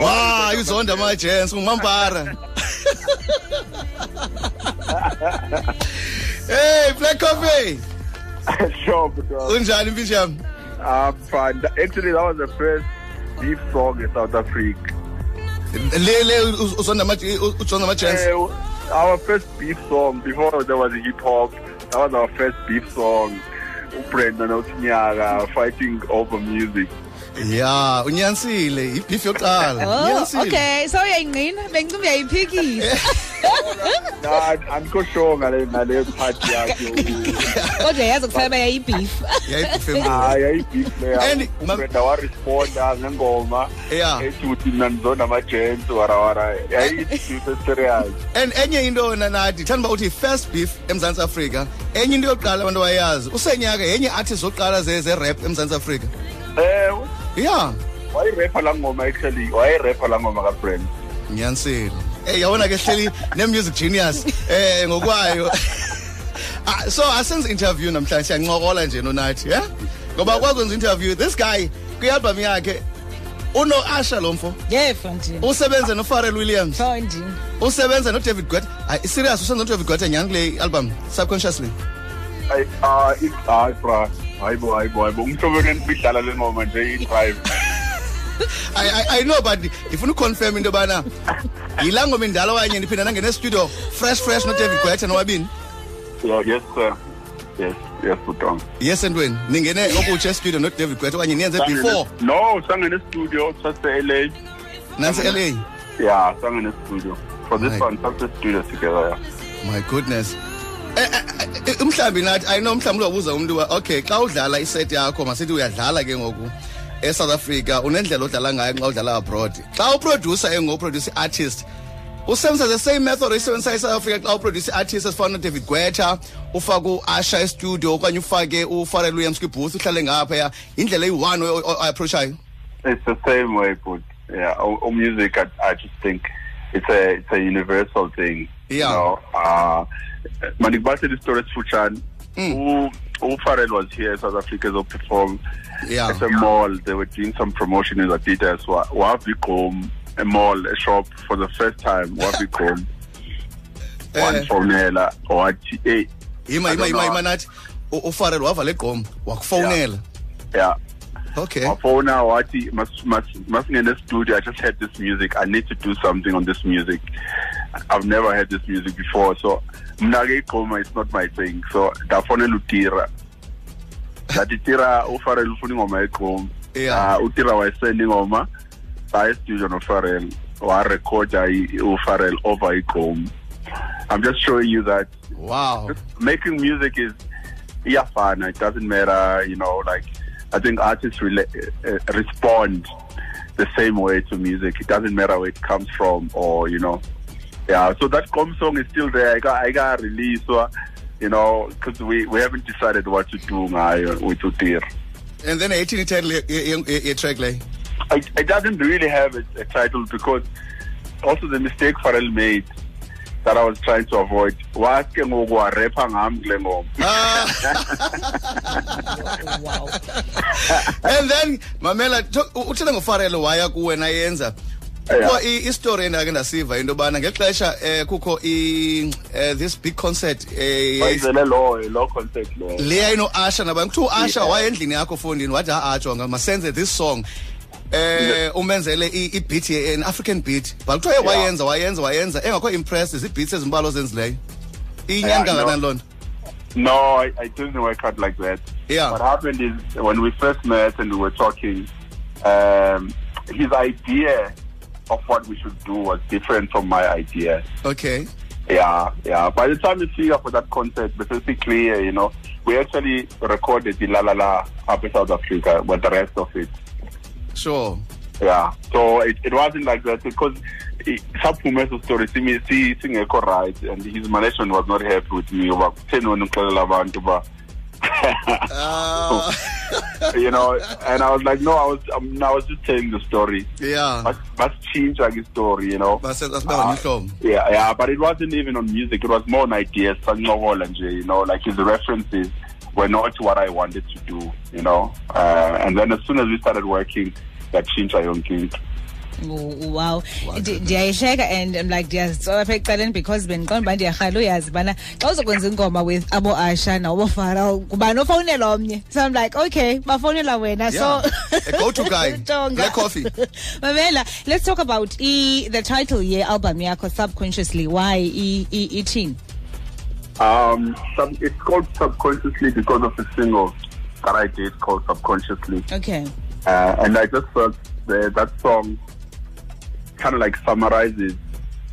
wa izonda ama-gens ngumampara hey black coffee sure, unjani mfisha yami I'm fine. Actually, that was the first beef song in South Africa. le le uzonda uzonda ama-gens Uh, our first beef song before there was hip hop. That was our first beef song. Brenda Notinyaga fighting over music. ya unyanisile ibif yoqala unyanisile okay so uyayingqina bengicuma uyayiphikisa andikho sure ngale ngale part yakhe kodwa yazi kufanele yayibif yayibif ah, yayibif and umbrenda wa responda ngengoma ethi uthi mina ndizona amajents warawara yayibif eh, serious and enye into nanadi thanda uba uthi first beef eMzantsi Afrika. Enye into yoqala abantu bayazi usenyaka yenye artist zoqala ze rap eMzantsi Afrika. Eh yeah wayirepha la ngoma actually wayirepha la ngoma kabrand ngiyanisile eh yabona ke hleli ne music genius eh ngokwayo. Ah, so asenze interview namhlanje siyancokola nje nonathi eh ngoba kwakwenza interview. This guy kwi-album yakhe uno Asha lomfo yefo nje. Usebenza no Pharrell Williams. So nje. Usebenza no David Guetta. I serious usebenza no David Guetta nyanga kule album subconsciously? Ay ah uh, ah bra hayi bo hayi bo umhlobo idlala le ngoma nje i-drive I, I, I know but ndifuna uconfirm into yobana yilaa ngoma indala okanye ndiphinda nangene studio fresh fresh nodavid Guetta nowabini Yeah, yes sir. Yes yes butong. Yes entweni ningene okutsha estudio nodavid Guetta okanye niyenze before? No sangene studio sase-la nantsi-la yeah sangene studio for this one sase studio together yeah. My goodness. Eh, eh, eh, umhlawumbi nathi i know mhlawumbi uzobuza umntu uba okay xa udlala iset yakho masithi uyadlala ke ngoku esouth africa unendlela odlala ngayo xa udlala abroad. Xa uproducer ke ngoku uproduce i-artist usebenzisa the same method oyisebenzisa esouth africa xa uproduce i-artist esifana nodavid gwetha ufake uasha estudio okanye ufake ufarel williams kwibooth uhlale ngaphaya. Indlela eyi-one oapproachayo It's the same way, but yeah, or, or music. I, I just think. It's a it's a universal thing. Yeah. You know, uh, story Fuchan. Who who Pharrell was here in South Africa to perform Yeah. at a mall. They were doing some promotion in Adidas. Wa- Wabicom a mall, a shop for the first time. one Eh. formula or hey, yima I yima yima yima nathi uPharrell wavala egqom wakufowunela yeah. Okay phone now, wathi must must must in the studio. I just heard this music. I need to do something on this music. I've never heard this music before, so mnake Goma is not my thing. So ndafonela uTira. Ndathi Tira uPharrell ufuna ingoma yeGqom. Yeah. Uh, uTira wayesenda ingoma by studio noPharrell. Wa recorda uPharrell over iGqom. I'm just showing you that wow making music is yeah iyafana it doesn't matter you know like i think artists rela- uh, respond the same way to music. It doesn't matter where it comes from or you know. Yeah so that com song is still there. I got i got release you know because we we haven't decided what to do ngayo with utir and then ayithini ititle ye- ye- ye- ye-track leyo it, it doesn't really have a, a title because also the mistake Pharrell made that I was trying to avoid. Wathi ngoku warepha ngami kule ngoma. Ah. And then mamela uthele ngofarelo waya kuwena yenza. Kuba istori endake ndasiva into yobana ngexesha um kukho eh, this big concert eh, le yayinoasha nabanye kuthiwa uasha waya endlini yakho fondini wathi ha-atsho masenze this song. Eh umenzele i-beat an african beat but kuthiwa ye Yeah. wayenza wayenza wayenza engakho impressed ozenzileyo inyani Yeah, kanganani no. loo nto No, I, I didn't work out like that. Yeah. What happened is when we first met and we were talking, um, his idea of what we should do was different from my idea. okay Yeah, yeah. By the time we figure for that concert, basically clear, you know, we actually recorded the La La La up in South Africa, but the rest of it, sure. Yeah. So it, it wasn't like that because saphume story simi si singekho right and his management was not happy with me. Uba kutheni wena abantu uba Ah, you know and i was like no i was um, i was just telling the story. Yeah. Must must change like a story you know. Base- asiba ngumhlobo yeah yeah but it wasn't even on music it was more on ideas sancokola nje you know like his references were not what i wanted to do you know uh, and then as soon as we started working that changed yonke into Oh, wow Ndi- ndiyayihleka and I'm like ndiyazitsola apha ecaleni because bendiqonda uba ndiyarhala uyazi ubana xa uzokwenza ingoma with abo Usher nawobo farao kubani ofowunela omnye so i'm like okay bafowunela wena so Yeah. A go-to guy. Jonga. Black coffee. mamela let's talk about i the title ye-album yakho subconsciously why i- i- ithini Um, sub, it's called subconsciously because of the single that I did called subconsciously, okay. Uh, and I just felt the, that song kind of like summarizes,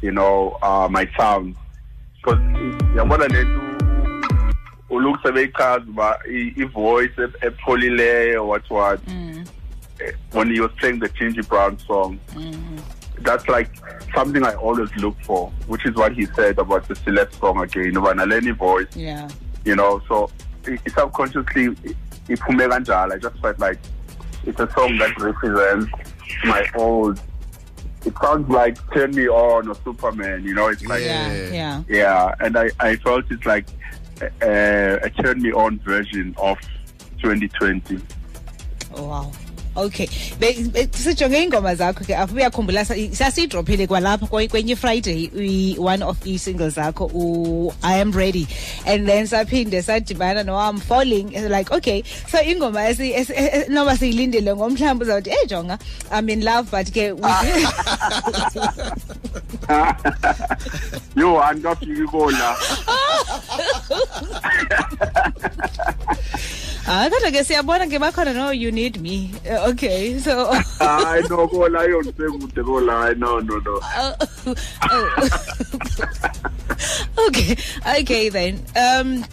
you know, uh, my sound. Because yabona lethu uba i- i-voice ep- epholileyo what what. Eh, when he was playing the Gingy Brown song that's like something I always look for which is what he said about the Celeste song again uba naleni voice yeah you know so i- i- subconsciously i- iphume kanjalo I just felt like it's a song that represents my old it sounds like Turn Me On or Superman you know it's like yeah Yeah. yeah yeah, and I, I felt it's like a, a turn me on version of 2020. wow okay. Sijonge iingoma zakho ke apho uyakhumbula sa- sasiyidrophile kwalapha kwe- kwenye friday i- one of ii-singles zakho i am ready. And then saphinde sadibana no i'm falling like okay. So ingoma noba siyilindele ngomhlawumbi uzawuthi hey jonga i'm in love but ke we- Yo, andikafiki kona. Hayi kodwa ke siyabona ke bakhona no you need me Eh, okay so Hayi no kona yondisekude kona. Hayi no no no. Oh, oh. okay okay then um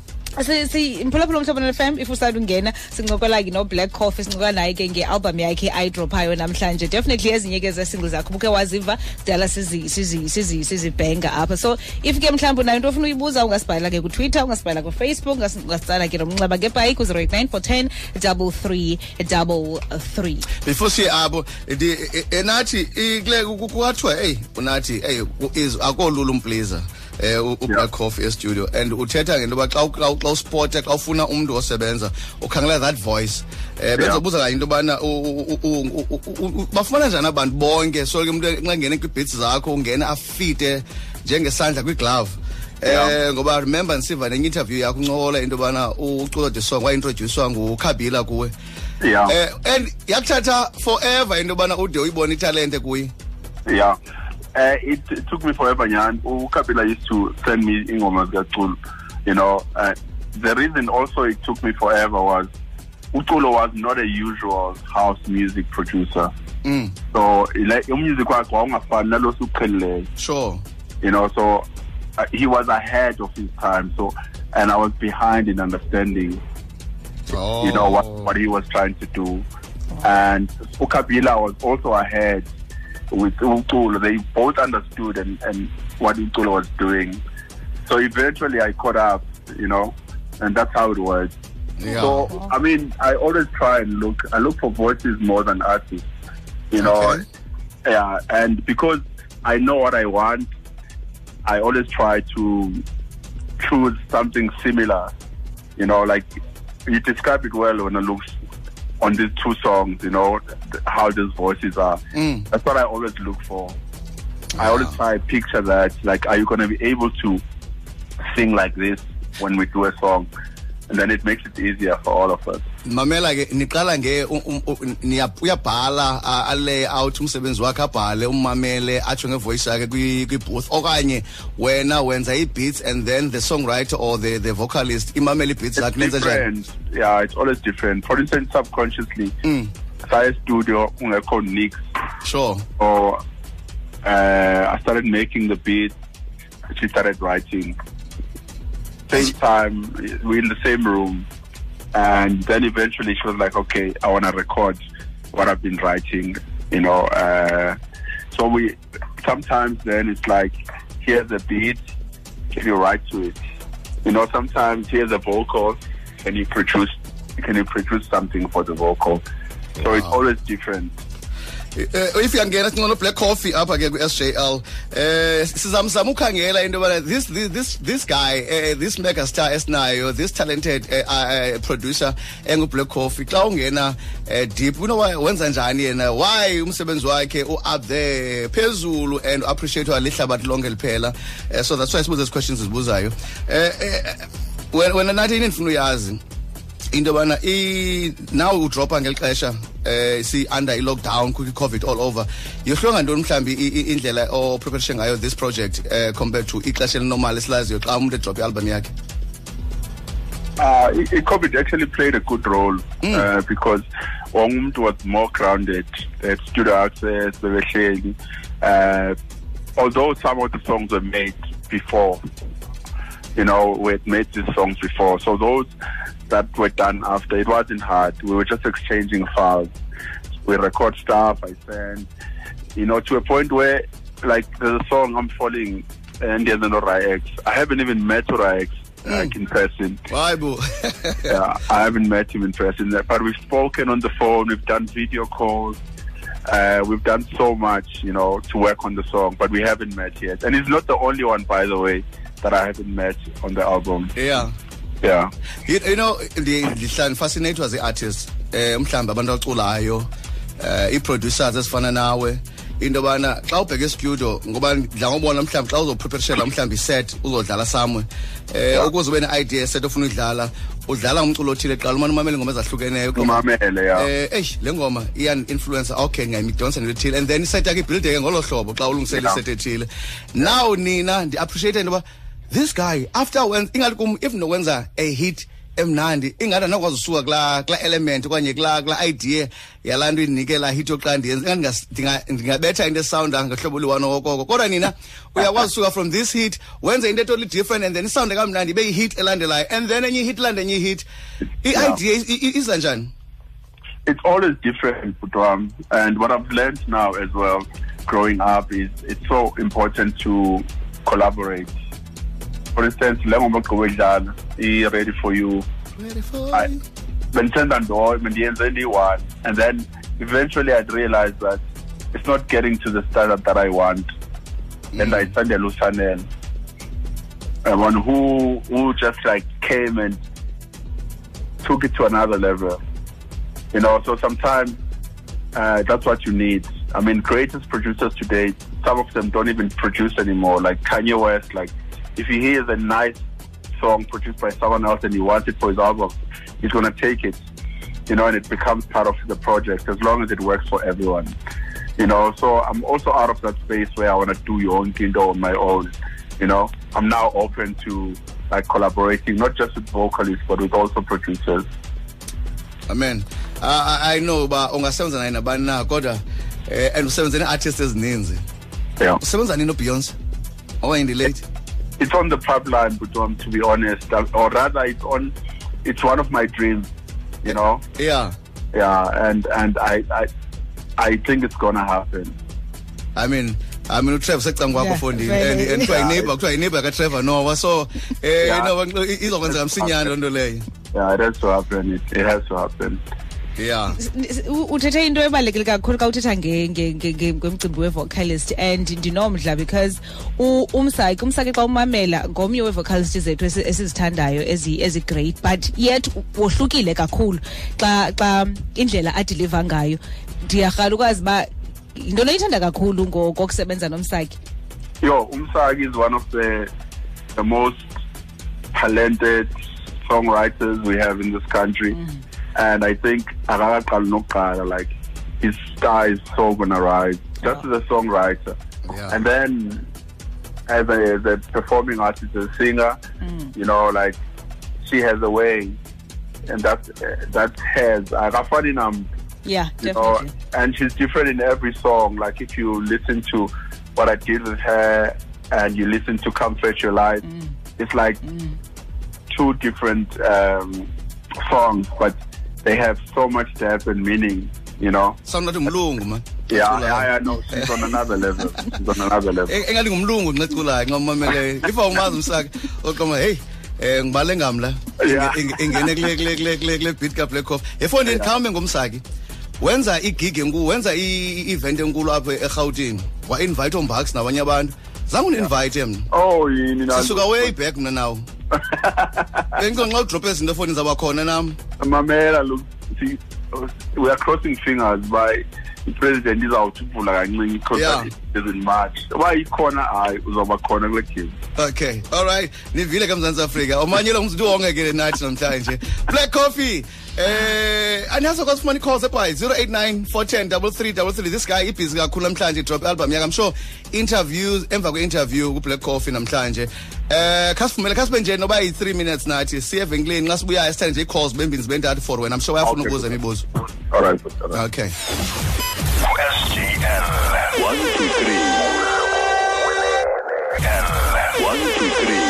mphulaphula umhlobo FM if usanda ungena sincokola ke no Black Coffee sincokola naye ke ngealbum yakhe ayidrophayo namhlanje definitely ezinye ke zesingles zakho buke waziva kudala sizi sizi sizi sizibhenga apha so if ke mhlawumbe unayo into ofuna uyibuza ungasibhalela ke ku-twitter ungasibhalela ku-facebook ungas- ungasitsala ke nomnxeba ngebhayi ku-089 410 3333 before siye apho ndi- e- enathi i- kule ku- ku- kwathiwa hey unathi hey u- is akolula umpleaser eh u- ublack coffee estudio. And uthetha ngento yoba xa u- xa u- xa uspota xa ufuna umntu osebenza ukhangela that voice. Eh benzobuza kanye into yobana u- u- u- u- u- u- bafumana njani abantu bonke? So ke umntu xa ngene kwii-beats zakho ungene afite njengesandla kwiglove Yeah. eh ngoba remember ndisiva nenye interview yakho uncokola into yobana uculo de song waintroducewa ngukhabila kuwe. Yeah. eh and yakuthatha forever into yobana ude uyibone italente kuye. Yeah. Uh, it, it took me forever, Nyan. Ukabila used to send me in ingoma zikaculu. You know, uh, the reason also it took me forever was Uculo was not a usual house music producer. mm, So, like, wawungafani nalo usuqhelileyo. sure you know so uh, he was ahead of his time so and i was behind in understanding oh. you know what, what he was trying to do and ukabila was also ahead with Utulo. they both understood and, and what Utulo was doing so eventually i caught up you know and that's how it was yeah. so I mean, I always try and look. I look for voices more than artists. You know, Okay. yeah. And because I know what I want, I always try to choose something similar. You know, like you describe it well when I look on these two songs. You know th- how these voices are. Mm. That's what I always look for. I always try to picture that. Like, are you going to be able to sing like this when we do a song? And then it makes it easier for all of us. Mamela ke niqala nge uyabhala a- alay out umsebenzi wakhe abhale ummamele atsho ngevoice yakhe kwi- kwibooth okanye wena wenza ii-beats and then the songwriter or the, the vocalist imamele ii-beats It's zakhe nenze njani different. Yeah, it's always different. For instance, subconsciously, Mm. saya studio ungekho Nix. sure So uh, I started making the beat. She started writing. Same time, we're in the same room. And then eventually she was like, okay, I want to record what I've been writing, you know. Uh, so we, sometimes then it's like, here's a beat, can you write to it? You know, sometimes here's a vocal, can you produce, can you produce something for the vocal? So it's always different. Eh if uyangena sincono black coffee apha ke ku SJL eh sizamzama ukhangela into bana this this this this guy uh, this mega star esinayo this talented uh, uh, producer engu black coffee xa ungena uh, deep uno wenza njani yena? Why umsebenzi wakhe u up there phezulu and appreciate wa lihlabathi lonke liphela. Uh, so that's why sibuza ezi questions zibuzayo eh uh, wena nathi yini ndifuna uyazi? Into bana i now udropa ngelixesha eh si under i lockdown ku covid all over. Yohlonga ntoni mhlambi indlela preparation ngayo this project eh compared to ixesha elinormal esilaziyo xa umuntu edrop i-album yakhe? Uh, i COVID actually played a good role mm. uh, because umuntu was more grounded at studio access uh, although some of the songs were made before you know we had made these songs before. So those that were done after. It wasn't hard. We were just exchanging files. We record stuff. I send, you know, to a point where, like, there's a song I'm falling, and there's no I haven't even met X. Mm. Like in person. Bible. yeah, I haven't met him in person, but we've spoken on the phone. We've done video calls. Uh, we've done so much, you know, to work on the song, but we haven't met yet. And he's not the only one, by the way, that I haven't met on the album. Yeah. Yeah. You, you know ndihlala fascinated was i-artist eh mhlawumbe abantu abaculayo eh i-producers ezifana nawe. Into bana xa ubheka estudio ngoba ndla ngobona mhlawumbe xa uzoprepareshela mhlawumbe iset uzodlala samwe eh ukuze ube ne-idea set ofuna udlala udlala ngumculo othile qala umane umamele ingoma ezahlukeneyo umamele ya eh eish le ngoma iyan influencer okay ngayimidonsa nento ethile and then iset yakhe ibuildeke ngolo hlobo xa ulungisela iset ethile. Now nina ndi appreciate into ba this guy after when ingathi kum if nokwenza a hit emnandi ingani anakwazi usuka kula kula element okanye kula kula idea yalaa nto indinike laa hit yokuqala ndiyenza ingani ndingabetha into esawunda ngehlobo liwano okoko. Kodwa nina uyakwazi usuka from this hit wenze into etotally different and then isawunde kamnandi ibe yihit elandelayo. And then enye ihit ilande enye ihit. I-idea iza njani? It's always different Putwam. and what i've learned now as well growing up is it's so important to collaborate for instance le ngoma ogqoke i-ready for you. Bendithanda ndo bendiyenze ndiyi-one and then eventually i'd realize that it's not getting to the standard that i want mm. and ayithandela uchannel one who who just like came and took it to another level. You know so sometimes uh, that's what you need. I mean greatest producers today some of them don't even produce anymore like kanye west like if he hears a nice song produced by someone else and he wants it for his album, he's going to take it, you know, and it becomes part of the project as long as it works for everyone. You know, so I'm also out of that space where I want to do your own thing on my own. You know, I'm now open to like collaborating, not just with vocalists, but with also producers. Amen. Uh, I know uba ungasebenza naye nabani na kodwa eh and usebenza ne-artist ezininzi yeah usebenza nini ubeyonce awayindi late it's on the pipeline, but um, to be honest, uh, or rather, it's on. It's one of my dreams, you know. Yeah. Yeah, and and I I, I think it's gonna happen. I mean. I mean uTrevor secanga kwakho fondini and and kuthiwa ineighbor kuthiwa ineighbor kaTrevor Noah so eh you know izokwenza msinyane lonto leyo yeah it has to happen it, it has to happen yeah. Uthethe into ebalulekile kakhulu xa uthetha ngomcimbi we-vocalist and ndinomdla because umsaki umsaki xa umamela ngomnye wee-vocalist zethu esizithandayo ezi-great but yet wohlukile kakhulu xa xa indlela adiliva ngayo. Ndiyarhala ukwazi uba yinto noyithanda kakhulu ngokusebenza nomsaki. Yo umsaki is one of the the most talented songwriters we have in this country. Mm. And I think like his star is so gonna rise. Just as a songwriter, yeah. and then as a, as a performing artist, a singer, mm. you know, like she has a way, and that that has Rafaninam. Yeah, you definitely. know, and she's different in every song. Like if you listen to what I did with her, and you listen to "Come Fetch Your Life," mm. it's like mm. two different um, songs, but they have so much depth and meaning, you know. Sound like umlungu man. Yeah, yeah, yeah, no, she's on another level. She's on another level. Engathi ngumlungu nceculayo ngomamele. If awumazi umsaka, oqoma hey eh ngibale ngami la. Ingene kule kule kule kule kule beat ka black coffee efondini khawume ngomsaki. Wenza igig enkulu wenza i- i-event enkulu apha eRhawutini wa-invite ombax nabanye abantu. Zange uninvite mna. Oh yini na. sisuka way back mna nawo bengiconxa udrophe ezinto efowunini zabakhona nam. Mamela look see uh, we are crossing fingers by i-president izawuthi uvula kancinci i-contract is in March. Uba ikhona hayi uzoba khona kule game. okay all right. Nivile ke mzantsi afrika. Omanyelwa ngumntu wonke ke nathi namhlanje. Black coffee eh aniyazi kwasifumana i-calls ebhayi 089 410 3333 this guy ibhizi kakhulu namhlanje drop album i'm sure interviews emva kwe-interview kublack coffee namhlanje. Eh khasivumele khasibe nje noba yi-3 minutes nathi siye evenkileni nxa sibuyayo sithande nje i-calls bembini zibe ntathu for wena. I'm sure I bayafuna Okay. ukubuza imibuzo. All right. All right. okay SGL. One, two, three. L. One, two, three.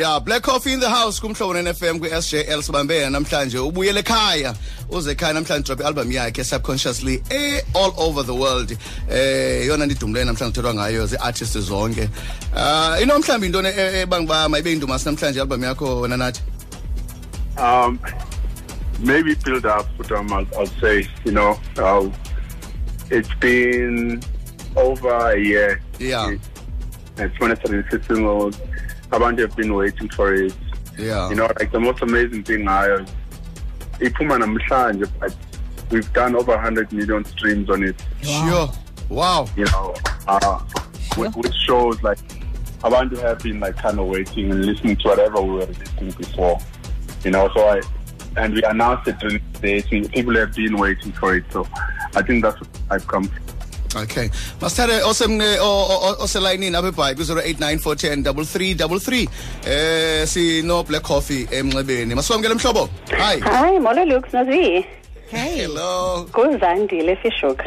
ya black coffee in the house kumhlobo ne-fm kwi-sjl sibambe yena namhlanje ubuyele ekhaya uze ekhaya namhlanje drop i-album yakhe subconsciously eh, all over the world eh yona ndidumileyo namhlanje kuthethwa ngayo zii-artist zonke uh ino mhlawumbi intoni e- ebanguba mayibe indumasi namhlanje i-album yakho wena nathi Um, maybe build up, but um, I'll, I'll say, you know, uh, it's been over a year. Yeah. It- It's in singles. Abantu have been waiting for it. yeah You know, like the most amazing thing I iphuma namhlanje, but we've done over 100 million streams on it. sure wow You know, uh, which, which shows like Abantu have been like kind of waiting and listening to whatever we were listening before. You know, so I and we announced it release date. and People have been waiting for it, so I think that's what I've come. from. okay. Masithathe osemne o- o- o- oselayinini apha ebhayi kwi-089 410 3333 eh sino black coffee emnxebeni masiwamkele mhlobo. Hayi hayi molo lux nozi hey. Hello. Nguzandile fishuk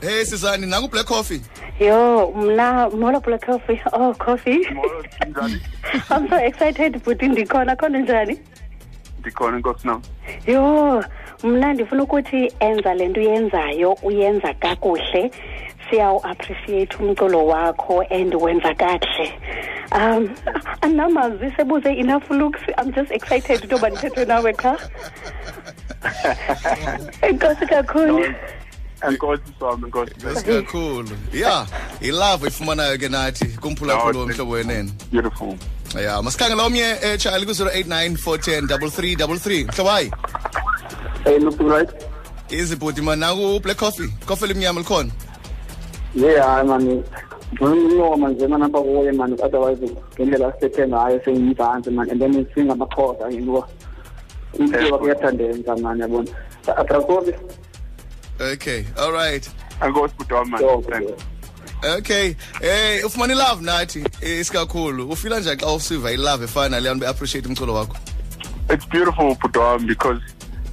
hey sizani nangu black coffee. Yo mna molo black coffee. Oh coffee. I'm so excited bhuti ndikhona khona njani Ndikhona inkosi nam. yo mna ndifuna ukuthi enza le nto uyenzayo uyenza kakuhle. Siyawuappreciate umculo wakho and wenza kakuhle um andinamazwi sebuze enough looks. I'm just excited into yoba ndithethwe nawe qha enkosi kakhulu. Enkosi sami, enkosi. kakhulu. Ya ilove ifumanayo ke nathi kumphulaphula womhlobo wenene. Beautiful. Ya masikhangela omnye charlie ku-089 410 3333 mhlobo hayi Hey, look right. izibhudi mani naku black coffee coffee elimnyama likhona Yeah, hayi mani. Ngiyoma nje mana apha kuye mani otherwise ngendlela sithethe ngayo sengimzansi mani and then singamakhosa yinto. Impilo kuyathandeka mani yabona. Atrakobi. okay all right Enkosi butwami man. Okay eh ufumana ilove nathi eh, isikakhulu ufila njani xa usiva ilove efana leyo be-appreciate umculo wakho It's beautiful, Putwam, because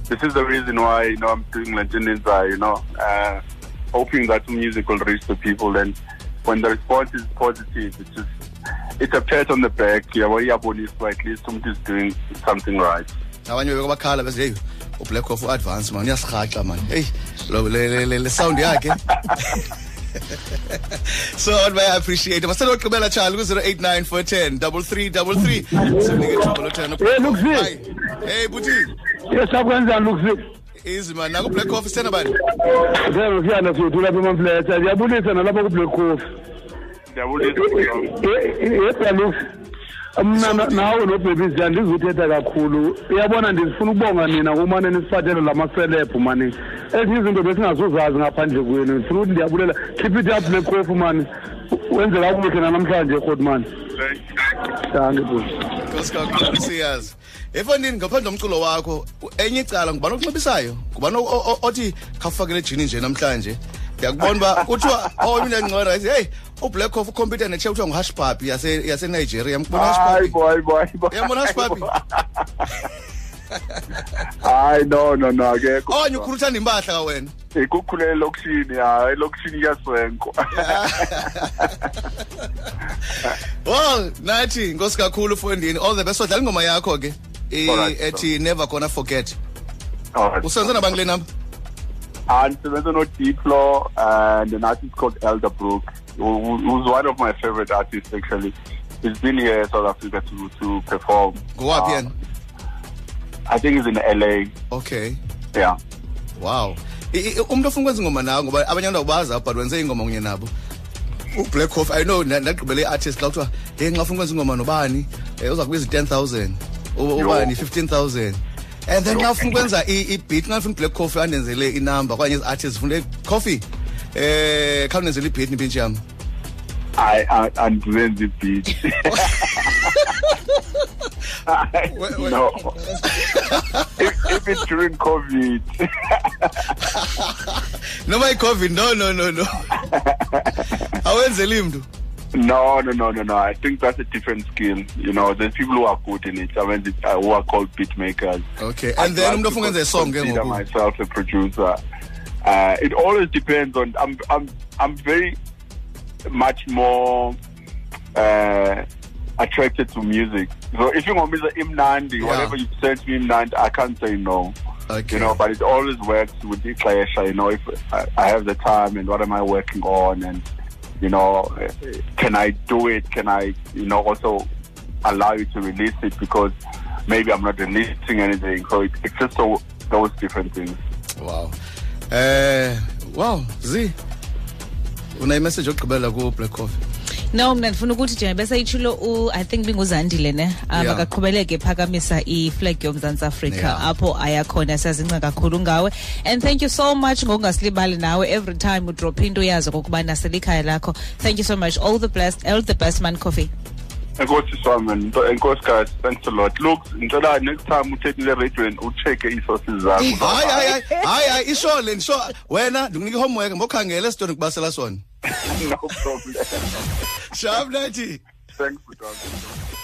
this is the reason why you know I'm doing legends. Legendinza, you know, uh, hoping that music will reach the people. And when the response is positive, it's just it's a pat on the back. Yeah, well, yeah, but at least somebody is doing something right. abanye beke bakhala bese heyi ublack coffee uadvance man uyasirhaxa man heyi lo- le- le- le le sound yakhe so abantu baya-appreciate it. okugqibela tshali ku-089 410 3333 simnike ithuba lothena Hey, Luxy. hey buti yesakwenzani lukusi easy man naku-black coffee sithena bani sengikuyana siyothu lapha emamfletha ndiyabulisa nalapha ku-black coffee. Ndiyabulisa, Putwam. Yedwa lukusi mna na- nawe nobhebisi ndizuthetha kakhulu. Uyabona ndifuna ukubonga nina kumane nisiphathele la maselebhu mani. Ezinye izinto besingazuzazi ngaphandle kwenu ndifuna ukuthi ndiyabulela. Keep it up black coffee mani. Wenze kakuhle nanamhlanje rhoti mani. Danke bhuti nkosi kakhulu siyazi efondini ngaphandle omculo wakho u- enye icala ngubani okunxibisayo ngubani o- o- o- othi khawufakele ejini nje namhlanje? ndiyakubona uba kuthiwa oh, owemina ngcono ayithi heyi ublack oh, of ucompyuter netshe kuthiwa nguhashbabhi yasenigeria. Yamkubona hashbabhiyambona hashbabhi hayi no no no akekho oh, onye ukhula uthanda impahla ka wena? Eh, Ikukhulela elokishini ya elokishini kuyaswenko well nathi inkosi kakhulu fondini all the best. Sodlala ingoma yakho ke e-, ethi never gonna forget. Usenze nabantu le namba And Sevenza no Diplo and an artist called Elderbrook, who, who- who's one of my favorite artists actually. He's been here in South Africa to, to perform. ngowaphi Uh, yena I think he's in LA. okay. Yeah. Wow. Umuntu ofuna ukwenza ingoma nawe ngoba abanye abantu abazi but wenze ingoma kunye nabo. Ublack coffee i know ndagqibele i-artist xa kuthiwa hey nxa ufuna ukwenza ingoma nobani? Um uza kubiza i-ten thousand ubani? Fifteen thousand and then xa ufuna ukwenza i- i-beat nxa ufuna black coffee andenzele inumber okanye ezi-artist zifuna coffee um khawundenzele i-beat nipintshi yam I, I andizenzi beat. Wait, wait. no. if, if it's during COVID, noma i-covid no no no no awenzeli mntu no, no, no, no, no. I think that's a different skill. You know, there's people who are good in it. I mean, uh, who are called beat makers. okay and then I'm ofuna ukwenza isong ke consider myself a producer. Uh, it always depends on. I'm. I'm. I'm very much more uh, attracted to music. So if you want me to imnandi, Yeah. whatever you send me imnandi, I can't say no. okay You know, but it always works with the clash. You know, if I, I have the time and what am I working on, and you know, uh, can I do it? Can I, you know, also allow you to release it because maybe I'm not releasing anything. So it, it's just so, those different things. wow eh wow zi unayi-message yokugqibela ku-black coffee no mna ndifuna ukuthi njengoba besayitshilo i think binguzandile ne makaqhubeleke Yeah. phakamisa ephakamisa iflag yomzantsi afrika Yeah. apho aya khona siyazinca kakhulu ngawe and thank you so much ngokungasilibali nawe every time udrophe into uyazi okokubana selikhaya lakho thank you so much all the best all the best man coffee Enkosi swaman nto- enkosi guys, thanks a lot. Look, ngicela next time uthekile radioweni ucheck ii-sources zakho. hayi hayi hayi hayi hayi le ndisho wena ndikunika i-homework ngokhangela esitoni ndikubasela sona no problem. shap nathi Thanks for talking.